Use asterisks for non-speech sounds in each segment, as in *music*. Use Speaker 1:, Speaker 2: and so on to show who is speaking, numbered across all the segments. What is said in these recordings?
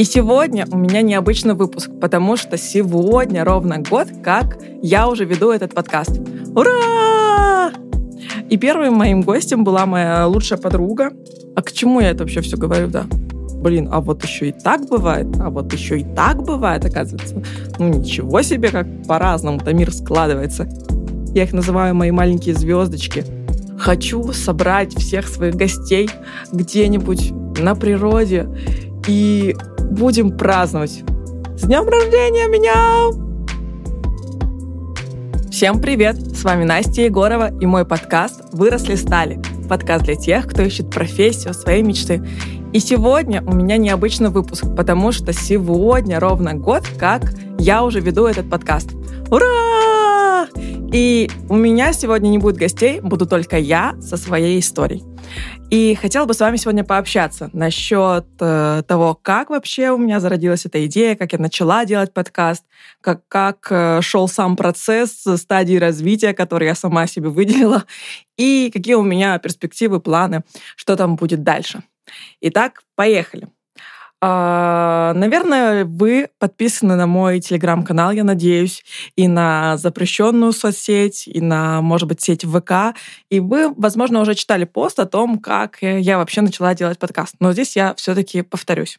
Speaker 1: И сегодня у меня необычный выпуск, потому что сегодня ровно год, как я уже веду этот подкаст. Ура! И первым моим гостем была моя лучшая подруга. А к чему я это вообще все говорю, да? Блин, а вот еще и так бывает, а вот еще и так бывает, оказывается. Ну ничего себе, как по-разному-то мир складывается. Я их называю мои маленькие звездочки. Хочу собрать всех своих гостей где-нибудь на природе и будем праздновать. С днем рождения меня! Всем привет! С вами Настя Егорова и мой подкаст «Выросли стали». Подкаст для тех, кто ищет профессию своей мечты. И сегодня у меня необычный выпуск, потому что сегодня ровно год, как я уже веду этот подкаст. Ура! И у меня сегодня не будет гостей, буду только я со своей историей. И хотела бы с вами сегодня пообщаться насчет э, того, как вообще у меня зародилась эта идея, как я начала делать подкаст, как, как э, шел сам процесс стадии развития, который я сама себе выделила, и какие у меня перспективы, планы, что там будет дальше. Итак, поехали. А, наверное, вы подписаны на мой телеграм-канал, я надеюсь, и на запрещенную соцсеть, и на, может быть, сеть ВК. И вы, возможно, уже читали пост о том, как я вообще начала делать подкаст. Но здесь я все-таки повторюсь.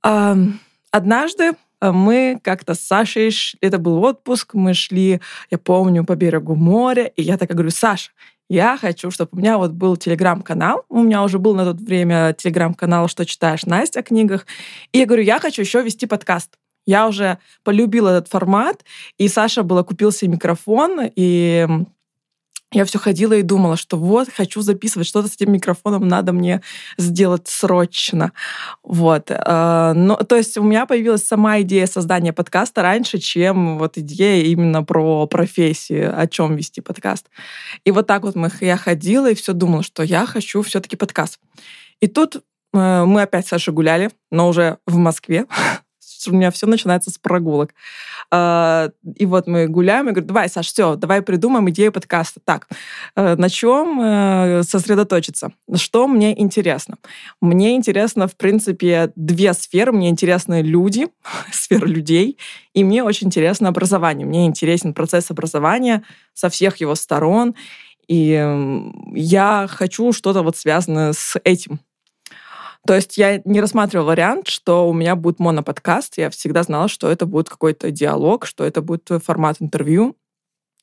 Speaker 1: Однажды мы как-то с Сашей, это был отпуск, мы шли, я помню, по берегу моря, и я так говорю, Саша, я хочу, чтобы у меня вот был телеграм-канал. У меня уже был на то время телеграм-канал «Что читаешь, Настя» о книгах. И я говорю, я хочу еще вести подкаст. Я уже полюбила этот формат, и Саша было купил себе микрофон, и я все ходила и думала, что вот, хочу записывать, что-то с этим микрофоном надо мне сделать срочно. Вот. Э, но, то есть у меня появилась сама идея создания подкаста раньше, чем вот идея именно про профессию, о чем вести подкаст. И вот так вот мы, я ходила и все думала, что я хочу все-таки подкаст. И тут э, мы опять с Сашей гуляли, но уже в Москве *laughs* у меня все начинается с прогулок. А, и вот мы гуляем, я говорю, давай, Саш, все, давай придумаем идею подкаста. Так, э, на чем э, сосредоточиться? Что мне интересно? Мне интересно, в принципе, две сферы. Мне интересны люди, *laughs* сфера людей, и мне очень интересно образование. Мне интересен процесс образования со всех его сторон, и я хочу что-то вот связанное с этим. То есть я не рассматривала вариант, что у меня будет моноподкаст. Я всегда знала, что это будет какой-то диалог, что это будет формат интервью.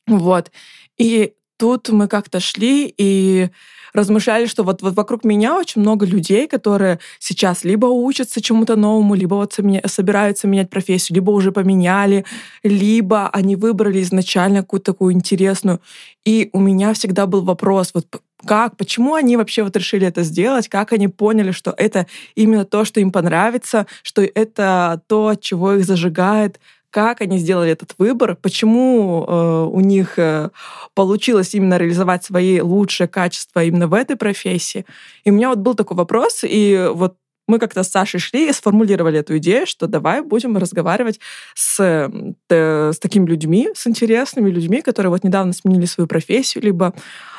Speaker 1: Вот. И тут мы как-то шли и размышляли, что вот, вот вокруг меня очень много людей, которые сейчас либо учатся чему-то новому, либо вот собираются менять профессию, либо уже поменяли, либо они выбрали изначально какую-то такую интересную. И у меня всегда был вопрос, вот как, почему они вообще вот решили это сделать, как они поняли, что это именно то, что им понравится, что это то, чего их зажигает, как они сделали этот выбор, почему э, у них э, получилось именно реализовать свои лучшие качества именно в этой профессии. И у меня вот был такой вопрос, и вот мы как-то с Сашей шли и сформулировали эту идею, что давай будем разговаривать с, э, с такими людьми, с интересными людьми, которые вот недавно сменили свою профессию, либо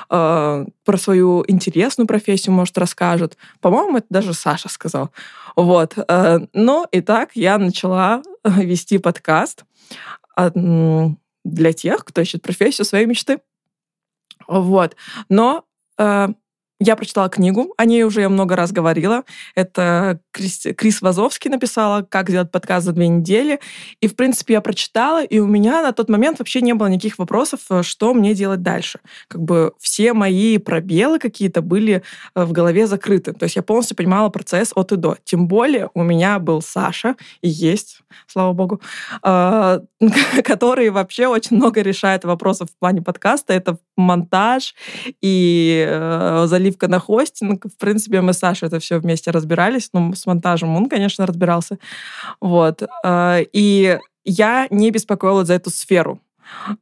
Speaker 1: э, про свою интересную профессию, может, расскажут. По-моему, это даже Саша сказал. Вот. Э, ну, и так я начала вести подкаст э, для тех, кто ищет профессию своей мечты. Вот. Но э, я прочитала книгу, о ней уже я много раз говорила. Это Крис, Крис Вазовский написала «Как сделать подкаст за две недели». И, в принципе, я прочитала, и у меня на тот момент вообще не было никаких вопросов, э, что мне делать дальше. Как бы все мои пробелы какие-то были э, в голове закрыты. То есть я полностью понимала процесс от и до. Тем более у меня был Саша, и есть, слава богу, э, *laughs* который вообще очень много решает вопросов в плане подкаста. Это монтаж и заливка заливка на хостинг. В принципе, мы с Сашей это все вместе разбирались. Ну, с монтажем он, конечно, разбирался. Вот. А, и я не беспокоилась за эту сферу.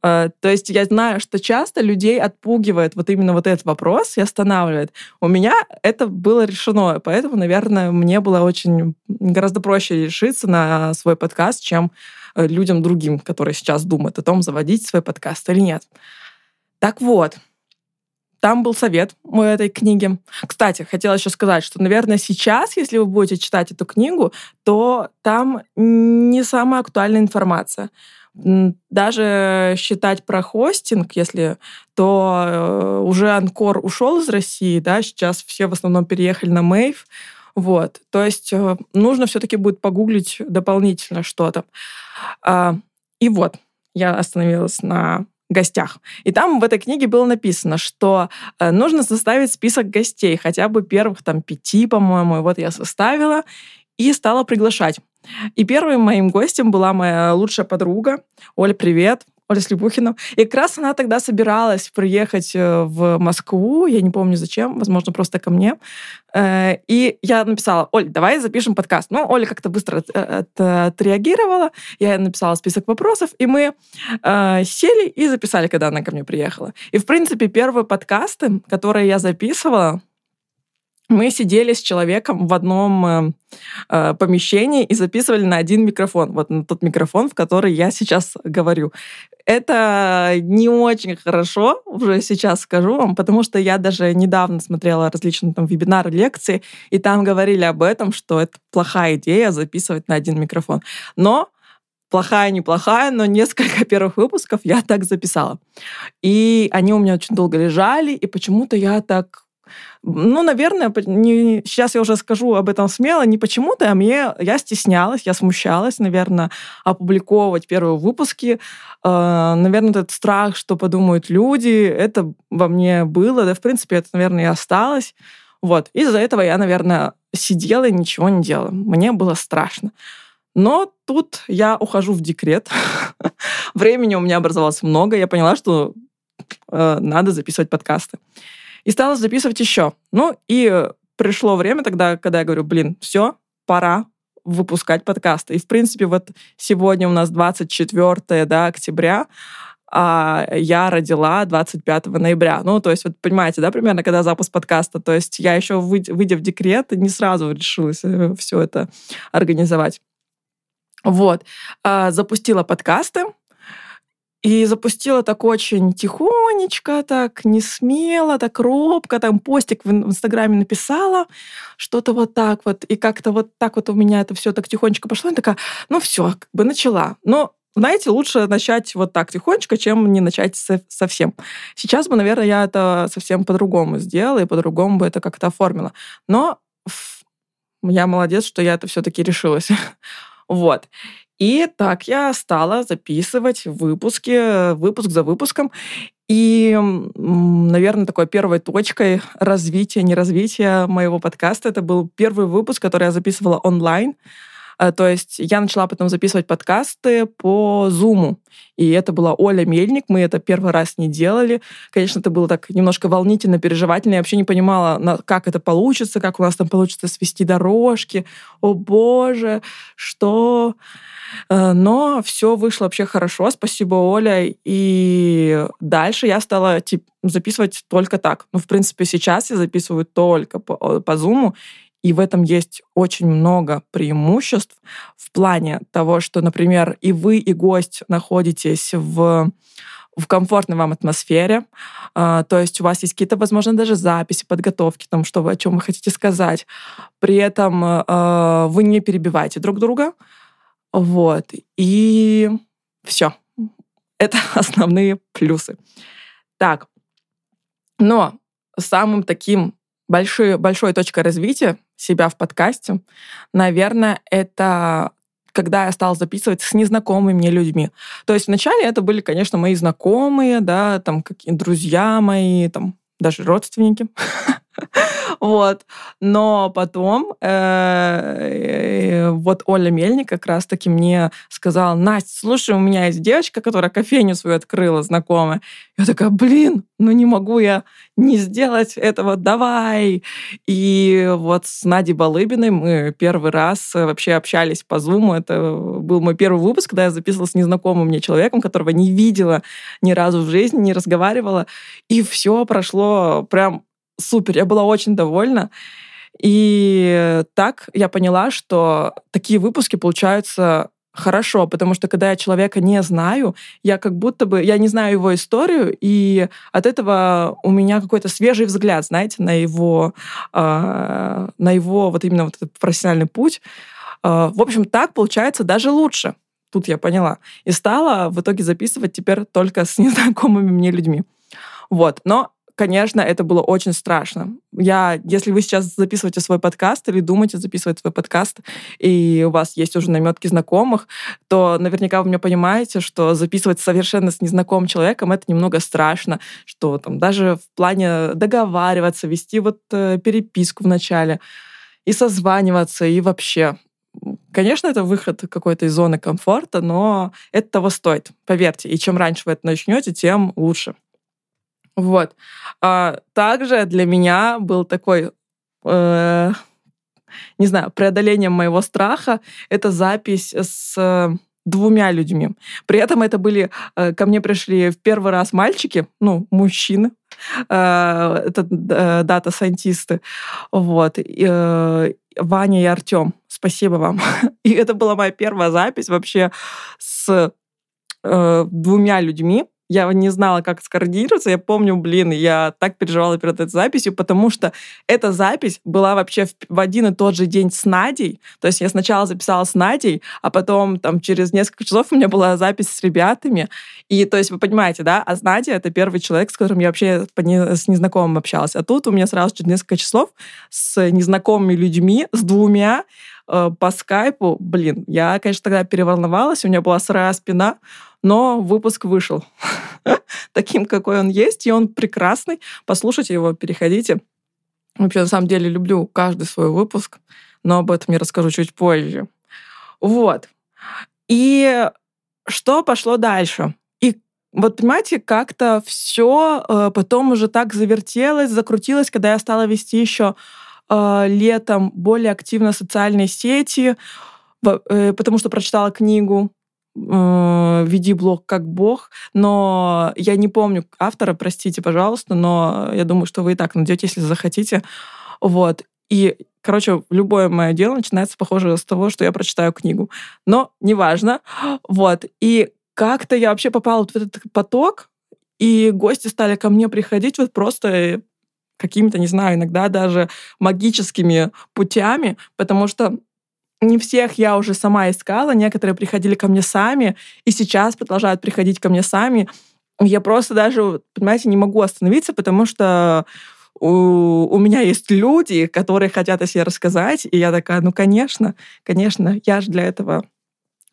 Speaker 1: А, то есть я знаю, что часто людей отпугивает вот именно вот этот вопрос и останавливает. У меня это было решено, поэтому, наверное, мне было очень гораздо проще решиться на свой подкаст, чем э, людям другим, которые сейчас думают о том, заводить свой подкаст или нет. Так вот, там был совет у этой книги. Кстати, хотела еще сказать, что, наверное, сейчас, если вы будете читать эту книгу, то там не самая актуальная информация. Даже считать про хостинг, если, то э, уже Анкор ушел из России, да, сейчас все в основном переехали на Мейв, вот, то есть э, нужно все-таки будет погуглить дополнительно что-то. А, и вот, я остановилась на гостях. И там в этой книге было написано, что э, нужно составить список гостей, хотя бы первых там пяти, по-моему. Вот я составила и стала приглашать. И первым моим гостем была моя лучшая подруга. Оля, привет. Оля Слепухина. И как раз она тогда собиралась приехать э, в Москву, я не помню зачем, возможно, просто ко мне. Э, и я написала, Оль, давай запишем подкаст. Ну, Оля как-то быстро отреагировала, я написала список вопросов, и мы э, сели и записали, когда она ко мне приехала. И, в принципе, первые подкасты, которые я записывала, мы сидели с человеком в одном э, э, помещении и записывали на один микрофон, вот на тот микрофон, в который я сейчас говорю. Это не очень хорошо, уже сейчас скажу вам, потому что я даже недавно смотрела различные там вебинары, лекции, и там говорили об этом, что это плохая идея записывать на один микрофон. Но плохая, неплохая, но несколько *laughs* первых выпусков я так записала. И они у меня очень долго лежали, и почему-то я так ну, наверное, не, сейчас я уже скажу об этом смело, не почему-то, а мне, я стеснялась, я смущалась, наверное, опубликовывать первые выпуски. Э, наверное, этот страх, что подумают люди, это во мне было, да, в принципе, это, наверное, и осталось. Вот. Из-за этого я, наверное, сидела и ничего не делала. Мне было страшно. Но тут я ухожу в декрет. *laughs* Времени у меня образовалось много. Я поняла, что э, надо записывать подкасты. И стала записывать еще. Ну, и пришло время тогда, когда я говорю, блин, все, пора выпускать подкасты. И, в принципе, вот сегодня у нас 24 да, октября, а я родила 25 ноября. Ну, то есть, вот понимаете, да, примерно, когда запуск подкаста. То есть я еще, выйдя в декрет, не сразу решилась э, все это организовать. Вот. А, запустила подкасты, и запустила так очень тихонечко, так не смело, так робко, там постик в Инстаграме написала, что-то вот так вот, и как-то вот так вот у меня это все так тихонечко пошло, и такая, ну все, как бы начала. Но знаете, лучше начать вот так тихонечко, чем не начать совсем. Сейчас бы, наверное, я это совсем по-другому сделала и по-другому бы это как-то оформила. Но я молодец, что я это все-таки решилась. *laughs* Вот. И так я стала записывать выпуски, выпуск за выпуском. И, наверное, такой первой точкой развития, не развития моего подкаста, это был первый выпуск, который я записывала онлайн. Э, то есть я начала потом записывать подкасты по Zoom. И это была Оля Мельник. Мы это первый раз не делали. Конечно, это было так немножко волнительно, переживательно. Я вообще не понимала, как это получится, как у нас там получится свести дорожки. О боже, что... Э, но все вышло вообще хорошо, спасибо, Оля. И дальше я стала типа, записывать только так. Ну, в принципе, сейчас я записываю только по, по Zoom, и в этом есть очень много преимуществ в плане того, что, например, и вы, и гость находитесь в в комфортной вам атмосфере. А, то есть у вас есть какие-то, возможно, даже записи, подготовки, там, что вы, о чем вы хотите сказать. При этом а, вы не перебиваете друг друга. Вот. И все. Это *laughs* основные плюсы. Так. Но самым таким большой, большой точкой развития себя в подкасте, наверное, это когда я стала записывать с незнакомыми мне людьми. То есть вначале это были, конечно, мои знакомые, да, там какие друзья мои, там даже родственники. *laughs* *laughs* Вот. Но потом э, вот Оля Мельник как раз-таки мне сказала, Настя, слушай, у меня есть девочка, которая кофейню свою открыла, знакомая. Я такая, блин, ну не могу я не сделать этого, давай. И вот с Надей Балыбиной мы первый раз вообще общались по Zoom. Это был мой первый выпуск, когда я записывала с незнакомым мне человеком, которого не видела ни разу в жизни, не разговаривала. И все прошло прям супер, я была очень довольна. И так я поняла, что такие выпуски получаются хорошо, потому что когда я человека не знаю, я как будто бы, я не знаю его историю, и от этого у меня какой-то свежий взгляд, знаете, на его, э, на его вот именно вот этот профессиональный путь. Э, в общем, так получается даже лучше. Тут я поняла. И стала в итоге записывать теперь только с *laughs* незнакомыми мне людьми. Вот. Но конечно, это было очень страшно. Я, если вы сейчас записываете свой подкаст или думаете записывать свой подкаст, и у вас есть уже наметки знакомых, то наверняка вы меня понимаете, что записывать совершенно с незнакомым человеком это немного страшно, что там даже в плане договариваться, вести вот э, переписку в начале и созваниваться, и вообще. Конечно, это выход какой-то из зоны комфорта, но это того стоит, поверьте. И чем раньше вы это начнете, тем лучше. Вот. А, также для меня был такой, э, не знаю, преодолением моего страха это запись с двумя людьми. При этом это были, э, ко мне пришли в первый раз мальчики, ну, мужчины, э, это э, дата-сайентисты, вот, Ваня и Артем. Спасибо вам. *laughs* И это была моя первая запись вообще с двумя людьми, я не знала, как скоординироваться. Я помню, блин, я так переживала перед этой записью, потому что эта запись была вообще в, один и тот же день с Надей. То есть я сначала записала с Надей, а потом там через несколько часов у меня была запись с ребятами. И то есть вы понимаете, да, а с Надей это первый человек, с которым я вообще с незнакомым общалась. А тут у меня сразу через несколько часов с незнакомыми людьми, с двумя, э, по скайпу, блин, я, конечно, тогда переволновалась, у меня была сырая спина, но выпуск вышел *laughs* таким, какой он есть, и он прекрасный. Послушайте его, переходите. Вообще, на самом деле, люблю каждый свой выпуск, но об этом я расскажу чуть позже. Вот. И что пошло дальше? И вот, понимаете, как-то все э, потом уже так завертелось, закрутилось, когда я стала вести еще э, летом более активно социальные сети, э, потому что прочитала книгу «Веди блог как бог», но я не помню автора, простите, пожалуйста, но я думаю, что вы и так найдете, если захотите. Вот. И, короче, любое мое дело начинается, похоже, с того, что я прочитаю книгу. Но неважно. Вот. И как-то я вообще попала в этот поток, и гости стали ко мне приходить вот просто какими-то, не знаю, иногда даже магическими путями, потому что не всех я уже сама искала, некоторые приходили ко мне сами, и сейчас продолжают приходить ко мне сами. Я просто даже, понимаете, не могу остановиться, потому что у, у меня есть люди, которые хотят о себе рассказать, и я такая, ну, конечно, конечно, я же для этого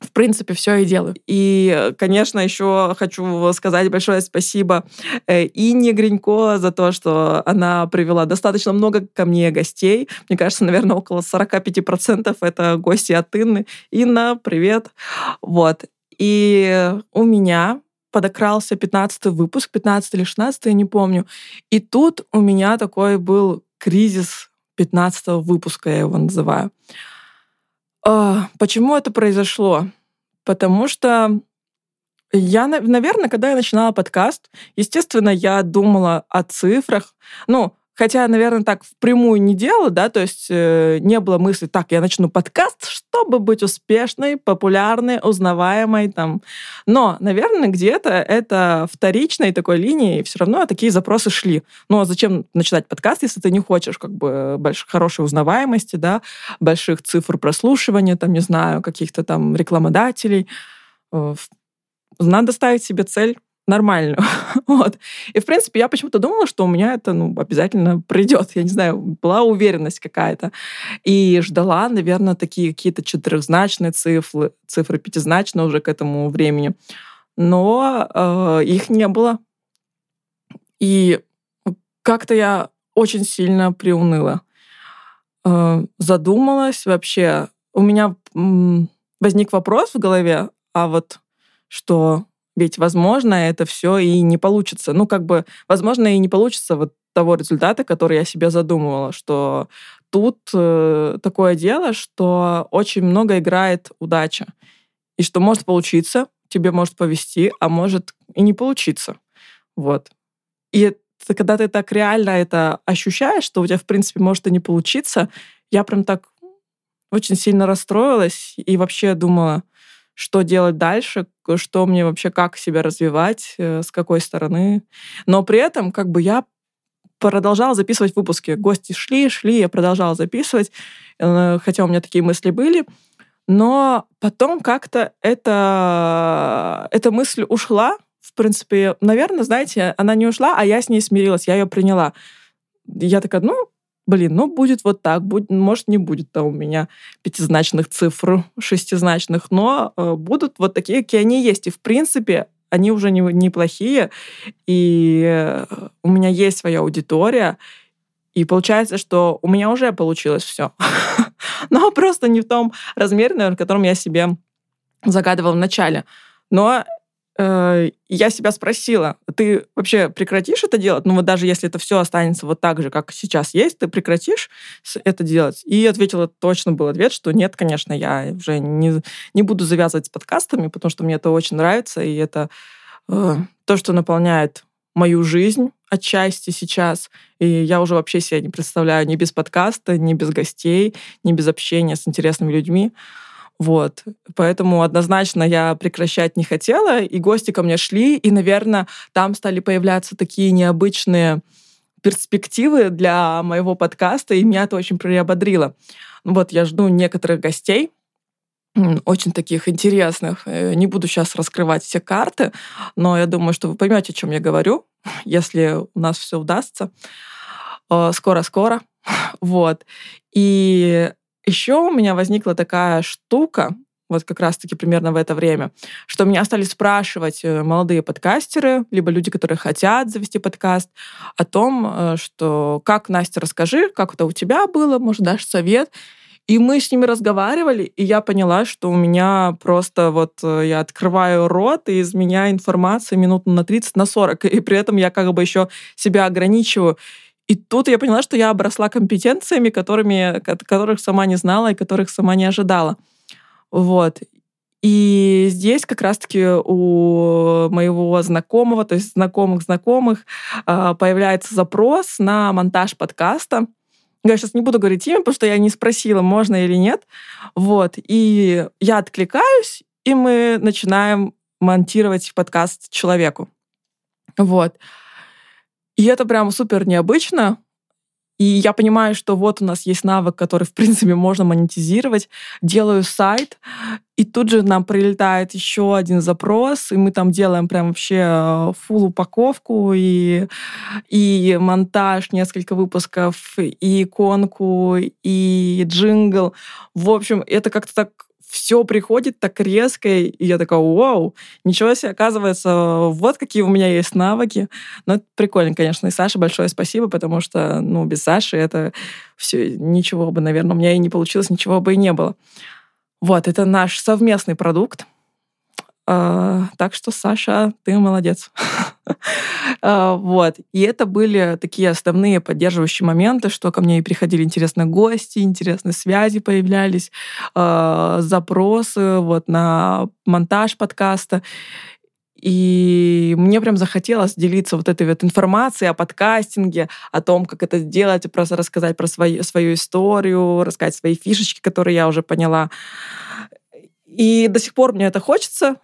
Speaker 1: в принципе, все и делаю. И, конечно, еще хочу сказать большое спасибо э, Инне Гринько за то, что она привела достаточно много ко мне гостей. Мне кажется, наверное, около 45% это гости от Инны. Инна, привет. Вот. И у меня подокрался 15 выпуск, 15 или 16, я не помню. И тут у меня такой был кризис 15 выпуска, я его называю. А, почему это произошло? Потому что я, наверное, когда я начинала подкаст, естественно, я думала о цифрах. Ну, Хотя, наверное, так впрямую не делала, да, то есть э, не было мысли, так, я начну подкаст, чтобы быть успешной, популярной, узнаваемой там. Но, наверное, где-то это вторичной такой линии, все равно такие запросы шли. Ну, а зачем начинать подкаст, если ты не хочешь как бы большой, хорошей узнаваемости, да, больших цифр прослушивания, там, не знаю, каких-то там рекламодателей. Э, надо ставить себе цель нормальную. *laughs* вот. И, в принципе, я почему-то думала, что у меня это ну, обязательно придет. Я не знаю, была уверенность какая-то. И ждала, наверное, такие какие-то четырехзначные цифры, цифры пятизначные уже к этому времени. Но э, их не было. И как-то я очень сильно приуныла. Э, задумалась вообще. У меня возник вопрос в голове, а вот что ведь, возможно, это все и не получится. Ну, как бы, возможно, и не получится вот того результата, который я себе задумывала, что тут э, такое дело, что очень много играет удача. И что может получиться, тебе может повести, а может и не получиться. Вот. И это, когда ты так реально это ощущаешь, что у тебя, в принципе, может и не получиться, я прям так очень сильно расстроилась и вообще думала, что делать дальше, что мне вообще, как себя развивать, э, с какой стороны. Но при этом как бы я продолжала записывать выпуски. Гости шли, шли, я продолжала записывать, э, хотя у меня такие мысли были. Но потом как-то эта, эта мысль ушла. В принципе, наверное, знаете, она не ушла, а я с ней смирилась, я ее приняла. Я такая, ну, блин, ну будет вот так, будет, может не будет там у меня пятизначных цифр, шестизначных, но э, будут вот такие, какие они есть. И в принципе они уже не, неплохие, и э, у меня есть своя аудитория, и получается, что у меня уже получилось все. *laughs* Но просто не в том размере, наверное, в котором я себе загадывала в начале. Но я себя спросила, ты вообще прекратишь это делать? Ну вот даже если это все останется вот так же, как сейчас есть, ты прекратишь это делать? И ответила, точно был ответ, что нет, конечно, я уже не, не буду завязывать с подкастами, потому что мне это очень нравится, и это э, то, что наполняет мою жизнь отчасти сейчас. И я уже вообще себя не представляю ни без подкаста, ни без гостей, ни без общения с интересными людьми. Вот. Поэтому однозначно я прекращать не хотела, и гости ко мне шли, и, наверное, там стали появляться такие необычные перспективы для моего подкаста, и меня это очень приободрило. Вот я жду некоторых гостей, очень таких интересных. Э, не буду сейчас раскрывать все карты, но я думаю, что вы поймете, о чем я говорю, *laughs* если у нас все удастся. Э, скоро-скоро. *laughs* Вот. И еще у меня возникла такая штука, вот как раз-таки примерно в это время, что меня стали спрашивать э, молодые подкастеры, либо люди, которые хотят завести подкаст, о том, э, что как, Настя, расскажи, как это у тебя было, может, дашь совет. И мы с ними разговаривали, и я поняла, что у меня просто вот э, я открываю рот, и из меня информация минут на 30, на 40, *laughs* и при этом я как бы еще себя ограничиваю. И тут я поняла, что я обросла компетенциями, которыми, которых сама не знала и которых сама не ожидала. Вот. И здесь как раз-таки у моего знакомого, то есть знакомых знакомых, а, появляется запрос на монтаж подкаста. Я сейчас не буду говорить имя, потому что я не спросила, можно или нет. Вот. И я откликаюсь, и мы начинаем монтировать подкаст человеку. Вот. И это прям супер необычно. И я понимаю, что вот у нас есть навык, который, в принципе, можно монетизировать. Делаю сайт, и тут же нам прилетает еще один запрос, и мы там делаем прям вообще фул упаковку и, и монтаж, несколько выпусков, и иконку, и джингл. В общем, это как-то так все приходит так резко, и я такая, вау, ничего себе, оказывается, вот какие у меня есть навыки. Ну, это прикольно, конечно. И Саше большое спасибо, потому что, ну, без Саши это все, ничего бы, наверное, у меня и не получилось, ничего бы и не было. Вот, это наш совместный продукт. А, так что, Саша, ты молодец. *laughs* А, вот. И это были такие основные поддерживающие моменты, что ко мне и приходили интересные гости, интересные связи появлялись, а, запросы вот на монтаж подкаста. И мне прям захотелось делиться вот этой вот информацией о подкастинге, о том, как это сделать, просто рассказать про свою, свою историю, рассказать свои фишечки, которые я уже поняла. И до сих пор мне это хочется.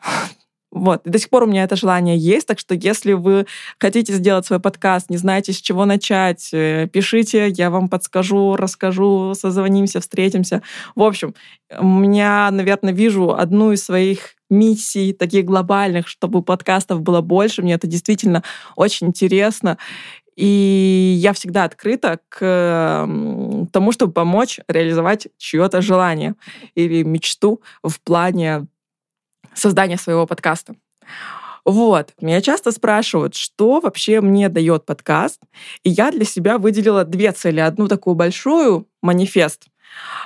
Speaker 1: Вот, и до сих пор у меня это желание есть, так что если вы хотите сделать свой подкаст, не знаете, с чего начать, э, пишите, я вам подскажу, расскажу, созвонимся, встретимся. В общем, у меня, наверное, вижу одну из своих миссий таких глобальных, чтобы подкастов было больше. Мне это действительно очень интересно. И я всегда открыта к тому, чтобы помочь реализовать чье-то желание или мечту в плане создания своего подкаста. Вот. Меня часто спрашивают, что вообще мне дает подкаст. И я для себя выделила две цели. Одну такую большую, манифест.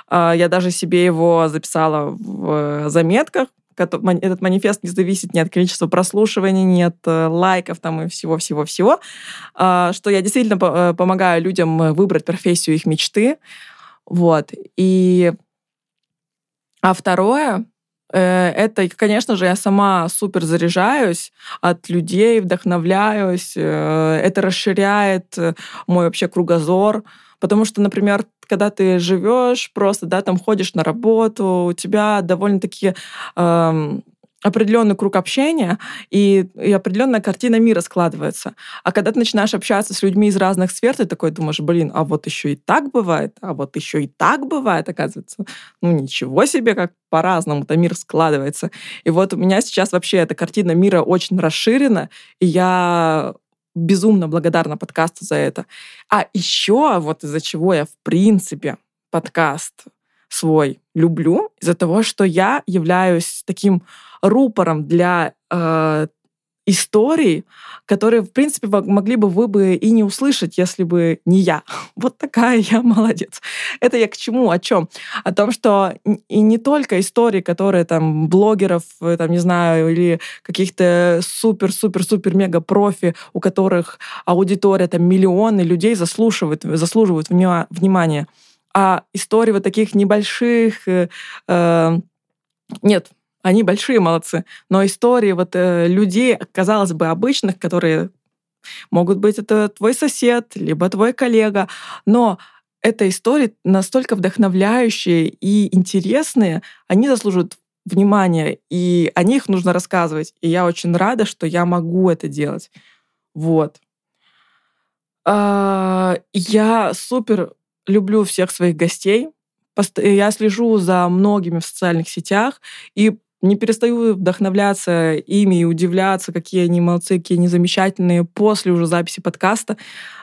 Speaker 1: А, я даже себе его записала в заметках, этот манифест не зависит ни от количества прослушиваний, ни от э, лайков там и всего-всего-всего, а, что я действительно э, помогаю людям выбрать профессию их мечты. Вот. И... А второе, э, это, конечно же, я сама супер заряжаюсь от людей, вдохновляюсь. Это расширяет мой вообще кругозор. Потому что, например, когда ты живешь, просто, да, там ходишь на работу, у тебя довольно-таки эм, определенный круг общения и, и определенная картина мира складывается. А когда ты начинаешь общаться с людьми из разных сфер, ты такой думаешь, блин, а вот еще и так бывает, а вот еще и так бывает, оказывается. Ну ничего себе, как по-разному-то мир складывается. И вот у меня сейчас вообще эта картина мира очень расширена, и я безумно благодарна подкасту за это. А еще вот из-за чего я в принципе подкаст свой люблю, из-за того, что я являюсь таким рупором для э, историй, которые, в принципе, могли бы вы бы и не услышать, если бы не я. *laughs* Вот такая я молодец. Это я к чему, о чем? О том, что и не только истории, которые там блогеров, э, там, не знаю, или каких-то супер-супер-супер-мега профи, у которых аудитория там миллионы людей заслуживают, заслуживают внимания, а истории вот таких небольших, э, э, нет, они большие молодцы. Но истории вот э, людей, казалось бы, обычных, которые могут быть это твой сосед, либо твой коллега, но это истории настолько вдохновляющие и интересные, они заслуживают внимания, и о них нужно рассказывать. И я очень рада, что я могу это делать. Вот. А, я супер люблю всех своих гостей. Я слежу за многими в социальных сетях и не перестаю вдохновляться ими и удивляться, какие они молодцы, какие они замечательные после уже записи подкаста.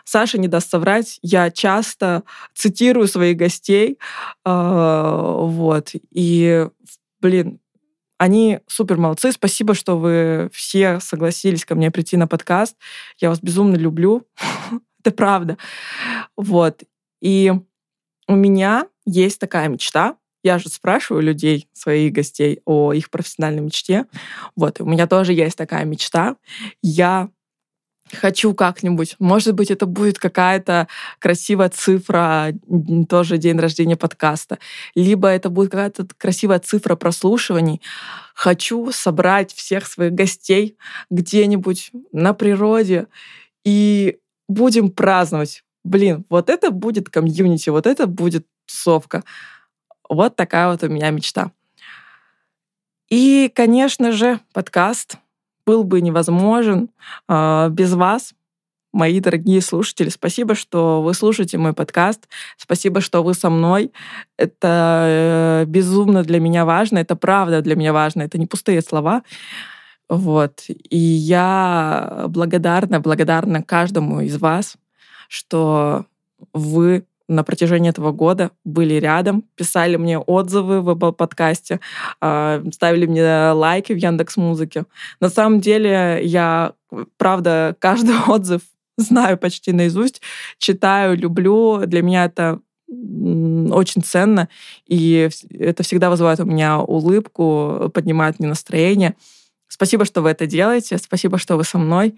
Speaker 1: Саша не даст соврать, я часто цитирую своих гостей, э, вот, и, блин, они супер молодцы. Спасибо, что вы все согласились ко мне прийти на подкаст. Я вас безумно люблю. *laughs* Это правда. Вот. И у меня есть такая мечта, я же спрашиваю людей, своих гостей, о их профессиональной мечте. Вот, у меня тоже есть такая мечта. Я хочу как-нибудь. Может быть, это будет какая-то красивая цифра, тоже день рождения подкаста. Либо это будет какая-то красивая цифра прослушиваний. Хочу собрать всех своих гостей где-нибудь на природе и будем праздновать. Блин, вот это будет комьюнити, вот это будет тусовка. Вот такая вот у меня мечта. И, конечно же, подкаст был бы невозможен э, без вас, мои дорогие слушатели. Спасибо, что вы слушаете мой подкаст. Спасибо, что вы со мной. Это э, безумно для меня важно. Это правда для меня важно. Это не пустые слова. Вот. И я благодарна, благодарна каждому из вас, что вы на протяжении этого года были рядом, писали мне отзывы в Apple подкасте, а, ставили мне лайки в Яндекс Музыке. На самом деле я, правда, каждый *laughs* отзыв знаю почти наизусть, читаю, люблю. Для меня это очень ценно, и это всегда вызывает у меня улыбку, поднимает мне настроение. Спасибо, что вы это делаете, спасибо, что вы со мной.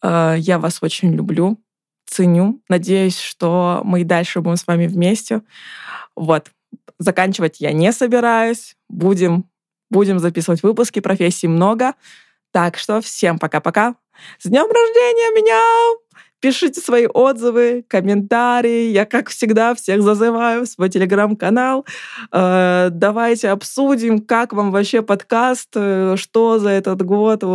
Speaker 1: А, я вас очень люблю ценю. Надеюсь, что мы и дальше будем с вами вместе. Вот. Заканчивать я не собираюсь. Будем, будем записывать выпуски, профессий много. Так что всем пока-пока. С днем рождения меня! Пишите свои отзывы, комментарии. Я, как всегда, всех зазываю в свой телеграм-канал. Э, давайте обсудим, как вам вообще подкаст, э, что за этот год э,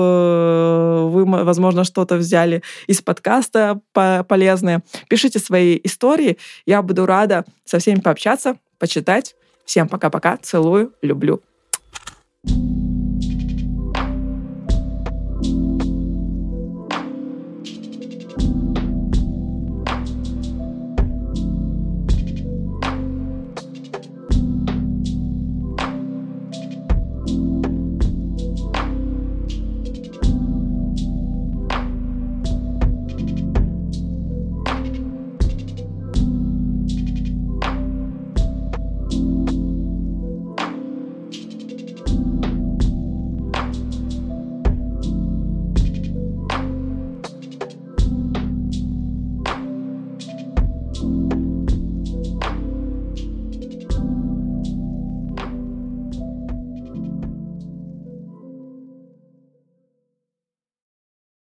Speaker 1: вы, возможно, что-то взяли из подкаста полезное. Пишите свои истории. Я буду рада со всеми пообщаться, почитать. Всем пока-пока. Целую, люблю. thank you